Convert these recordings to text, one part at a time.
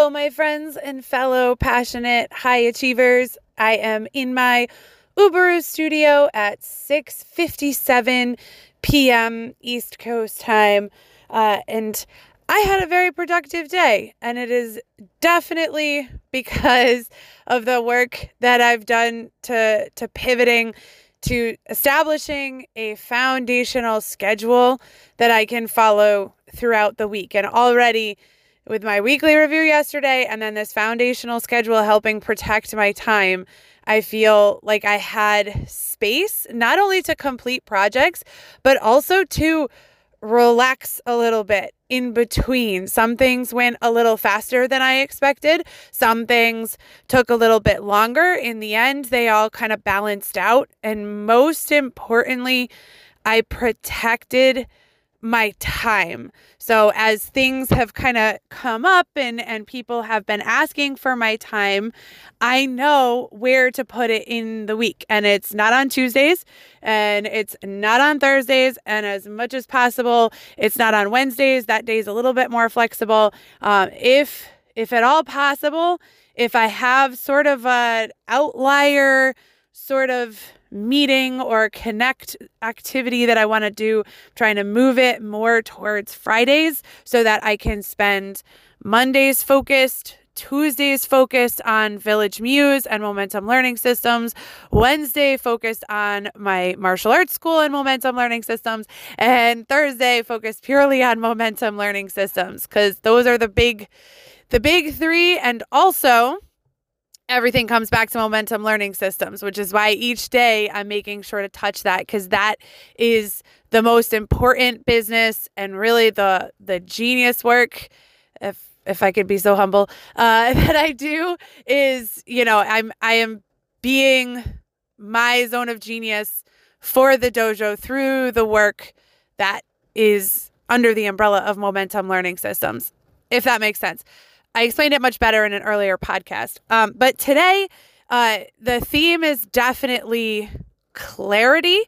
Hello, my friends and fellow passionate high achievers. I am in my Uberu studio at 6:57 p.m. East Coast time, uh, and I had a very productive day, and it is definitely because of the work that I've done to to pivoting to establishing a foundational schedule that I can follow throughout the week. And already with my weekly review yesterday and then this foundational schedule helping protect my time, I feel like I had space not only to complete projects, but also to relax a little bit in between. Some things went a little faster than I expected, some things took a little bit longer. In the end, they all kind of balanced out. And most importantly, I protected my time. So as things have kind of come up and and people have been asking for my time, I know where to put it in the week. And it's not on Tuesdays and it's not on Thursdays and as much as possible, it's not on Wednesdays. That day's a little bit more flexible. Um, if if at all possible, if I have sort of an outlier sort of meeting or connect activity that I want to do, I'm trying to move it more towards Fridays so that I can spend Mondays focused, Tuesdays focused on Village Muse and Momentum Learning Systems, Wednesday focused on my martial arts school and Momentum Learning Systems, and Thursday focused purely on Momentum Learning Systems because those are the big the big 3 and also everything comes back to momentum learning systems, which is why each day I'm making sure to touch that because that is the most important business and really the the genius work. If if I could be so humble, uh, that I do is you know I'm I am being my zone of genius for the dojo through the work that is under the umbrella of momentum learning systems. If that makes sense. I explained it much better in an earlier podcast. Um, but today, uh, the theme is definitely clarity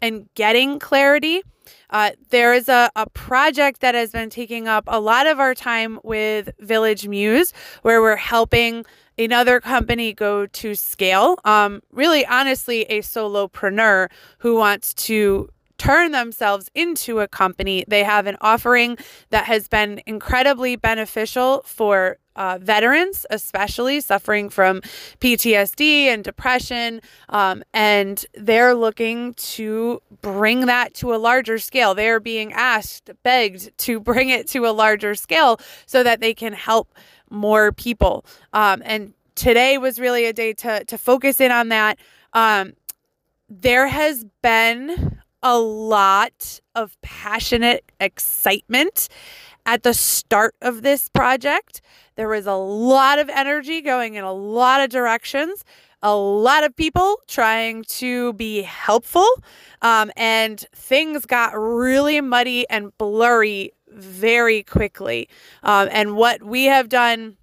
and getting clarity. Uh, there is a, a project that has been taking up a lot of our time with Village Muse, where we're helping another company go to scale. Um, really, honestly, a solopreneur who wants to turn themselves into a company. They have an offering that has been incredibly beneficial for uh, veterans, especially suffering from PTSD and depression. Um, and they're looking to bring that to a larger scale. They're being asked, begged to bring it to a larger scale so that they can help more people. Um, and today was really a day to, to focus in on that. Um, there has been a lot of passionate excitement at the start of this project. There was a lot of energy going in a lot of directions, a lot of people trying to be helpful, um, and things got really muddy and blurry very quickly. Um, and what we have done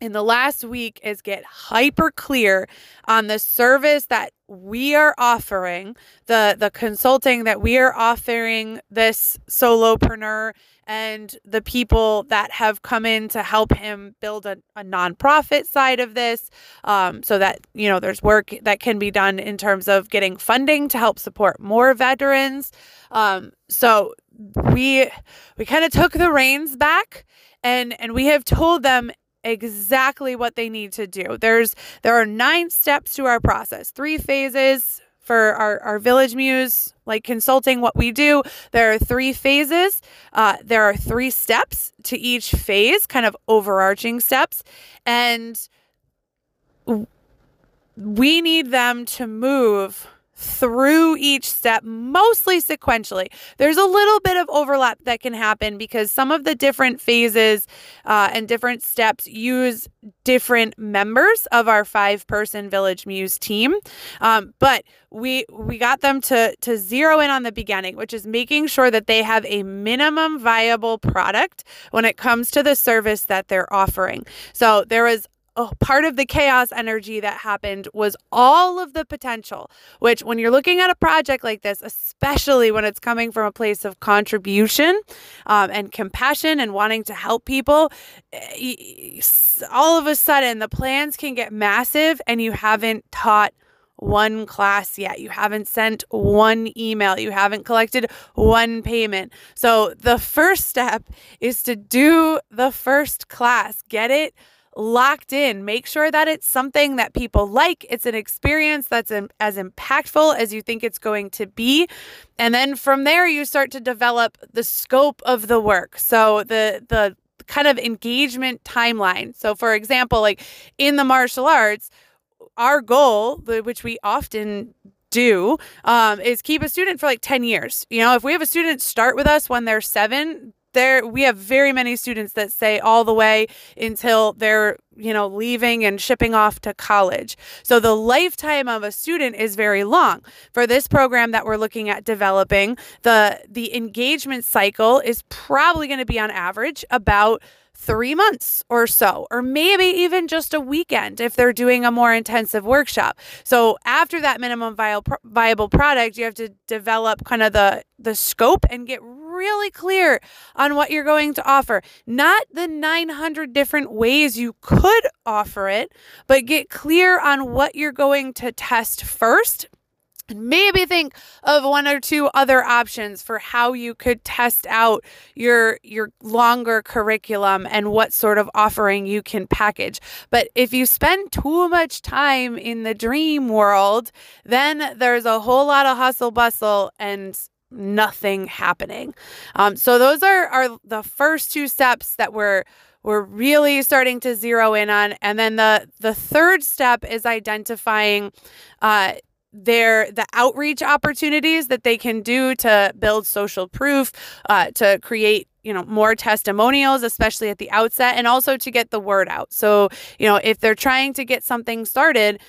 in the last week is get hyper clear on the service that we are offering, the the consulting that we are offering this solopreneur and the people that have come in to help him build a, a nonprofit side of this um, so that you know there's work that can be done in terms of getting funding to help support more veterans. Um, so we we kind of took the reins back and and we have told them exactly what they need to do. There's there are nine steps to our process, three phases for our, our village muse like consulting what we do. There are three phases. Uh, there are three steps to each phase kind of overarching steps. And we need them to move through each step, mostly sequentially. There's a little bit of overlap that can happen because some of the different phases uh, and different steps use different members of our five person Village Muse team. Um, but we we got them to to zero in on the beginning, which is making sure that they have a minimum viable product when it comes to the service that they're offering. So there was oh, part of the chaos energy that happened was all of the potential, which when you're looking at a project like this, especially when it's coming from a place of contribution um, and compassion and wanting to help people, eh, all of a sudden the plans can get massive and you haven't taught one class yet. You haven't sent one email. You haven't collected one payment. So the first step is to do the first class. Get it locked in. Make sure that it's something that people like. It's an experience that's as impactful as you think it's going to be. And then from there you start to develop the scope of the work. So the the kind of engagement timeline. So for example, like in the martial arts, our goal, which we often do um, is keep a student for like 10 years. You know, if we have a student start with us when they're seven, there we have very many students that stay all the way until they're you know leaving and shipping off to college so the lifetime of a student is very long for this program that we're looking at developing the the engagement cycle is probably going to be on average about three months or so, or maybe even just a weekend if they're doing a more intensive workshop. So after that minimum viable product, you have to develop kind of the the scope and get really clear on what you're going to offer. Not the 900 different ways you could offer it, but get clear on what you're going to test first maybe think of one or two other options for how you could test out your your longer curriculum and what sort of offering you can package but if you spend too much time in the dream world then there's a whole lot of hustle bustle and nothing happening. Um, so those are are the first two steps that we're we're really starting to zero in on. And then the the third step is identifying uh, their the outreach opportunities that they can do to build social proof uh, to create you know more testimonials especially at the outset and also to get the word out. So you know if they're trying to get something started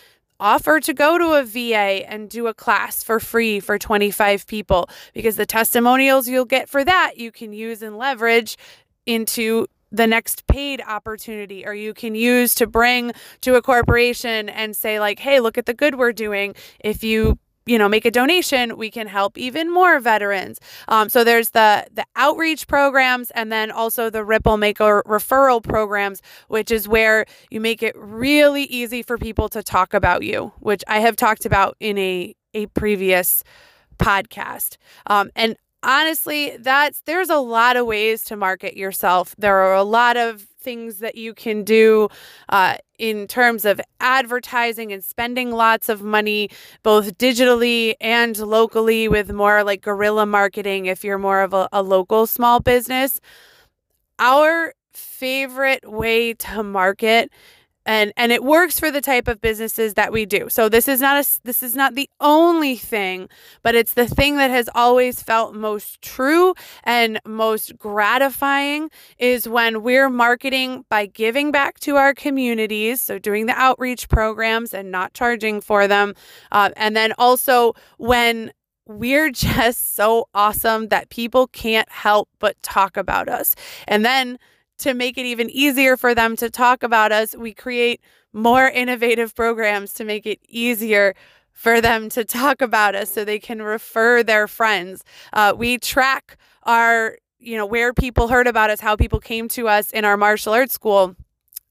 offer to go to a VA and do a class for free for 25 people because the testimonials you'll get for that you can use and leverage into the next paid opportunity or you can use to bring to a corporation and say like hey look at the good we're doing. If you you know make a donation we can help even more veterans um, so there's the the outreach programs and then also the ripple maker referral programs which is where you make it really easy for people to talk about you which i have talked about in a a previous podcast um, and honestly, that's there's a lot of ways to market yourself. There are a lot of things that you can do uh, in terms of advertising and spending lots of money, both digitally and locally, with more like guerrilla marketing if you're more of a, a local small business. Our favorite way to market and and it works for the type of businesses that we do. So this is not a this is not the only thing but it's the thing that has always felt most true and most gratifying is when we're marketing by giving back to our communities so doing the outreach programs and not charging for them uh, and then also when we're just so awesome that people can't help but talk about us. And then to make it even easier for them to talk about us, we create more innovative programs to make it easier for them to talk about us so they can refer their friends. Uh, we track our, you know, where people heard about us, how people came to us in our martial arts school.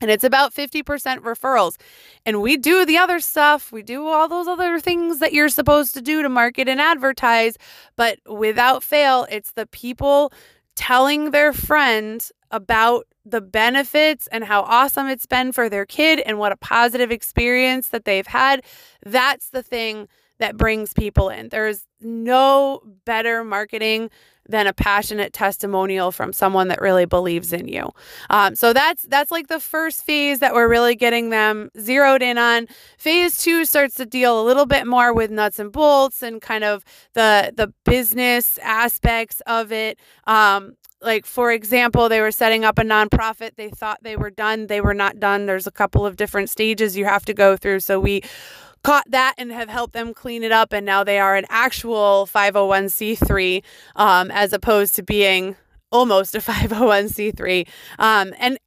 And it's about 50% referrals. And we do the other stuff. We do all those other things that you're supposed to do to market and advertise. But without fail, it's the people telling their friends about the benefits and how awesome it's been for their kid and what a positive experience that they've had. That's the thing that brings people in. There's no better marketing than a passionate testimonial from someone that really believes in you. Um, so that's that's like the first phase that we're really getting them zeroed in on. Phase two starts to deal a little bit more with nuts and bolts and kind of the the business aspects of it. Um, like for example they were setting up a nonprofit they thought they were done they were not done there's a couple of different stages you have to go through so we caught that and have helped them clean it up and now they are an actual 501c3 um, as opposed to being almost a 501c3 um, and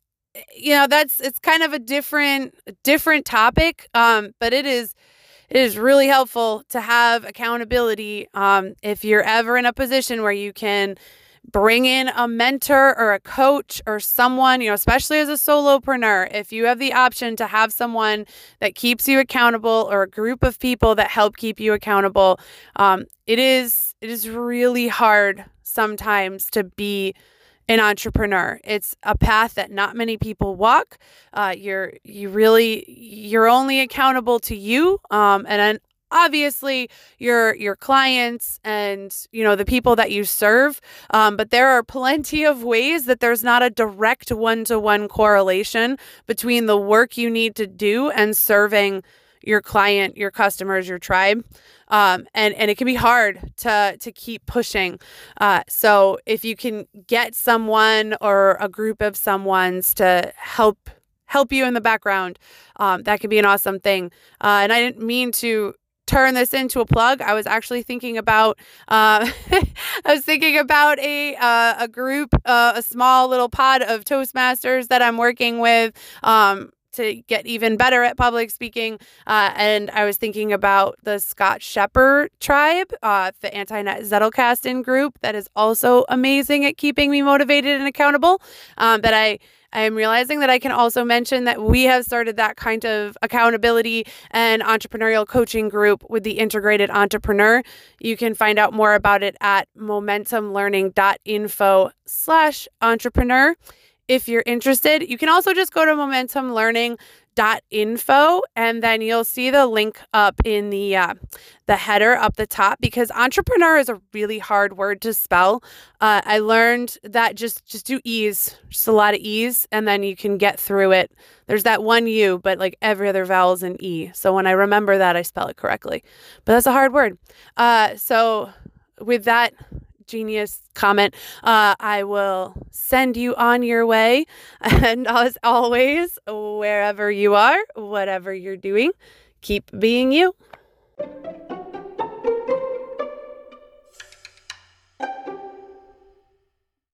you know, that's it's kind of a different different topic, um, but it is it is really helpful to have accountability um, if you're ever in a position where you can bring in a mentor or a coach or someone, you know, especially as a solopreneur, if you have the option to have someone that keeps you accountable or a group of people that help keep you accountable, um, it is it is really hard sometimes to be an entrepreneur. It's a path that not many people walk. Uh, you're you really you're only accountable to you, um, and obviously your your clients and you know the people that you serve. Um, but there are plenty of ways that there's not a direct one to one correlation between the work you need to do and serving your client, your customers, your tribe. Um, and and it can be hard to to keep pushing. Uh, so if you can get someone or a group of someone's to help help you in the background, um, that could be an awesome thing. Uh, and I didn't mean to turn this into a plug. I was actually thinking about uh, I was thinking about a uh, a group, uh, a small little pod of Toastmasters that I'm working with. Um, to get even better at public speaking. Uh, and I was thinking about the Scott Scheper tribe, uh, the anti-net Zettelkasten group that is also amazing at keeping me motivated and accountable. Um, but I I am realizing that I can also mention that we have started that kind of accountability and entrepreneurial coaching group with the Integrated Entrepreneur. You can find out more about it at momentumlearning.info slash entrepreneur if you're interested. You can also just go to momentumlearning.info and then you'll see the link up in the uh, the header up the top because entrepreneur is a really hard word to spell. Uh, I learned that just just do ease, just a lot of ease, and then you can get through it. There's that one U, but like every other vowel is an E. So when I remember that, I spell it correctly. But that's a hard word. Uh, so with that genius comment. Uh, I will send you on your way. And as always, wherever you are, whatever you're doing, keep being you.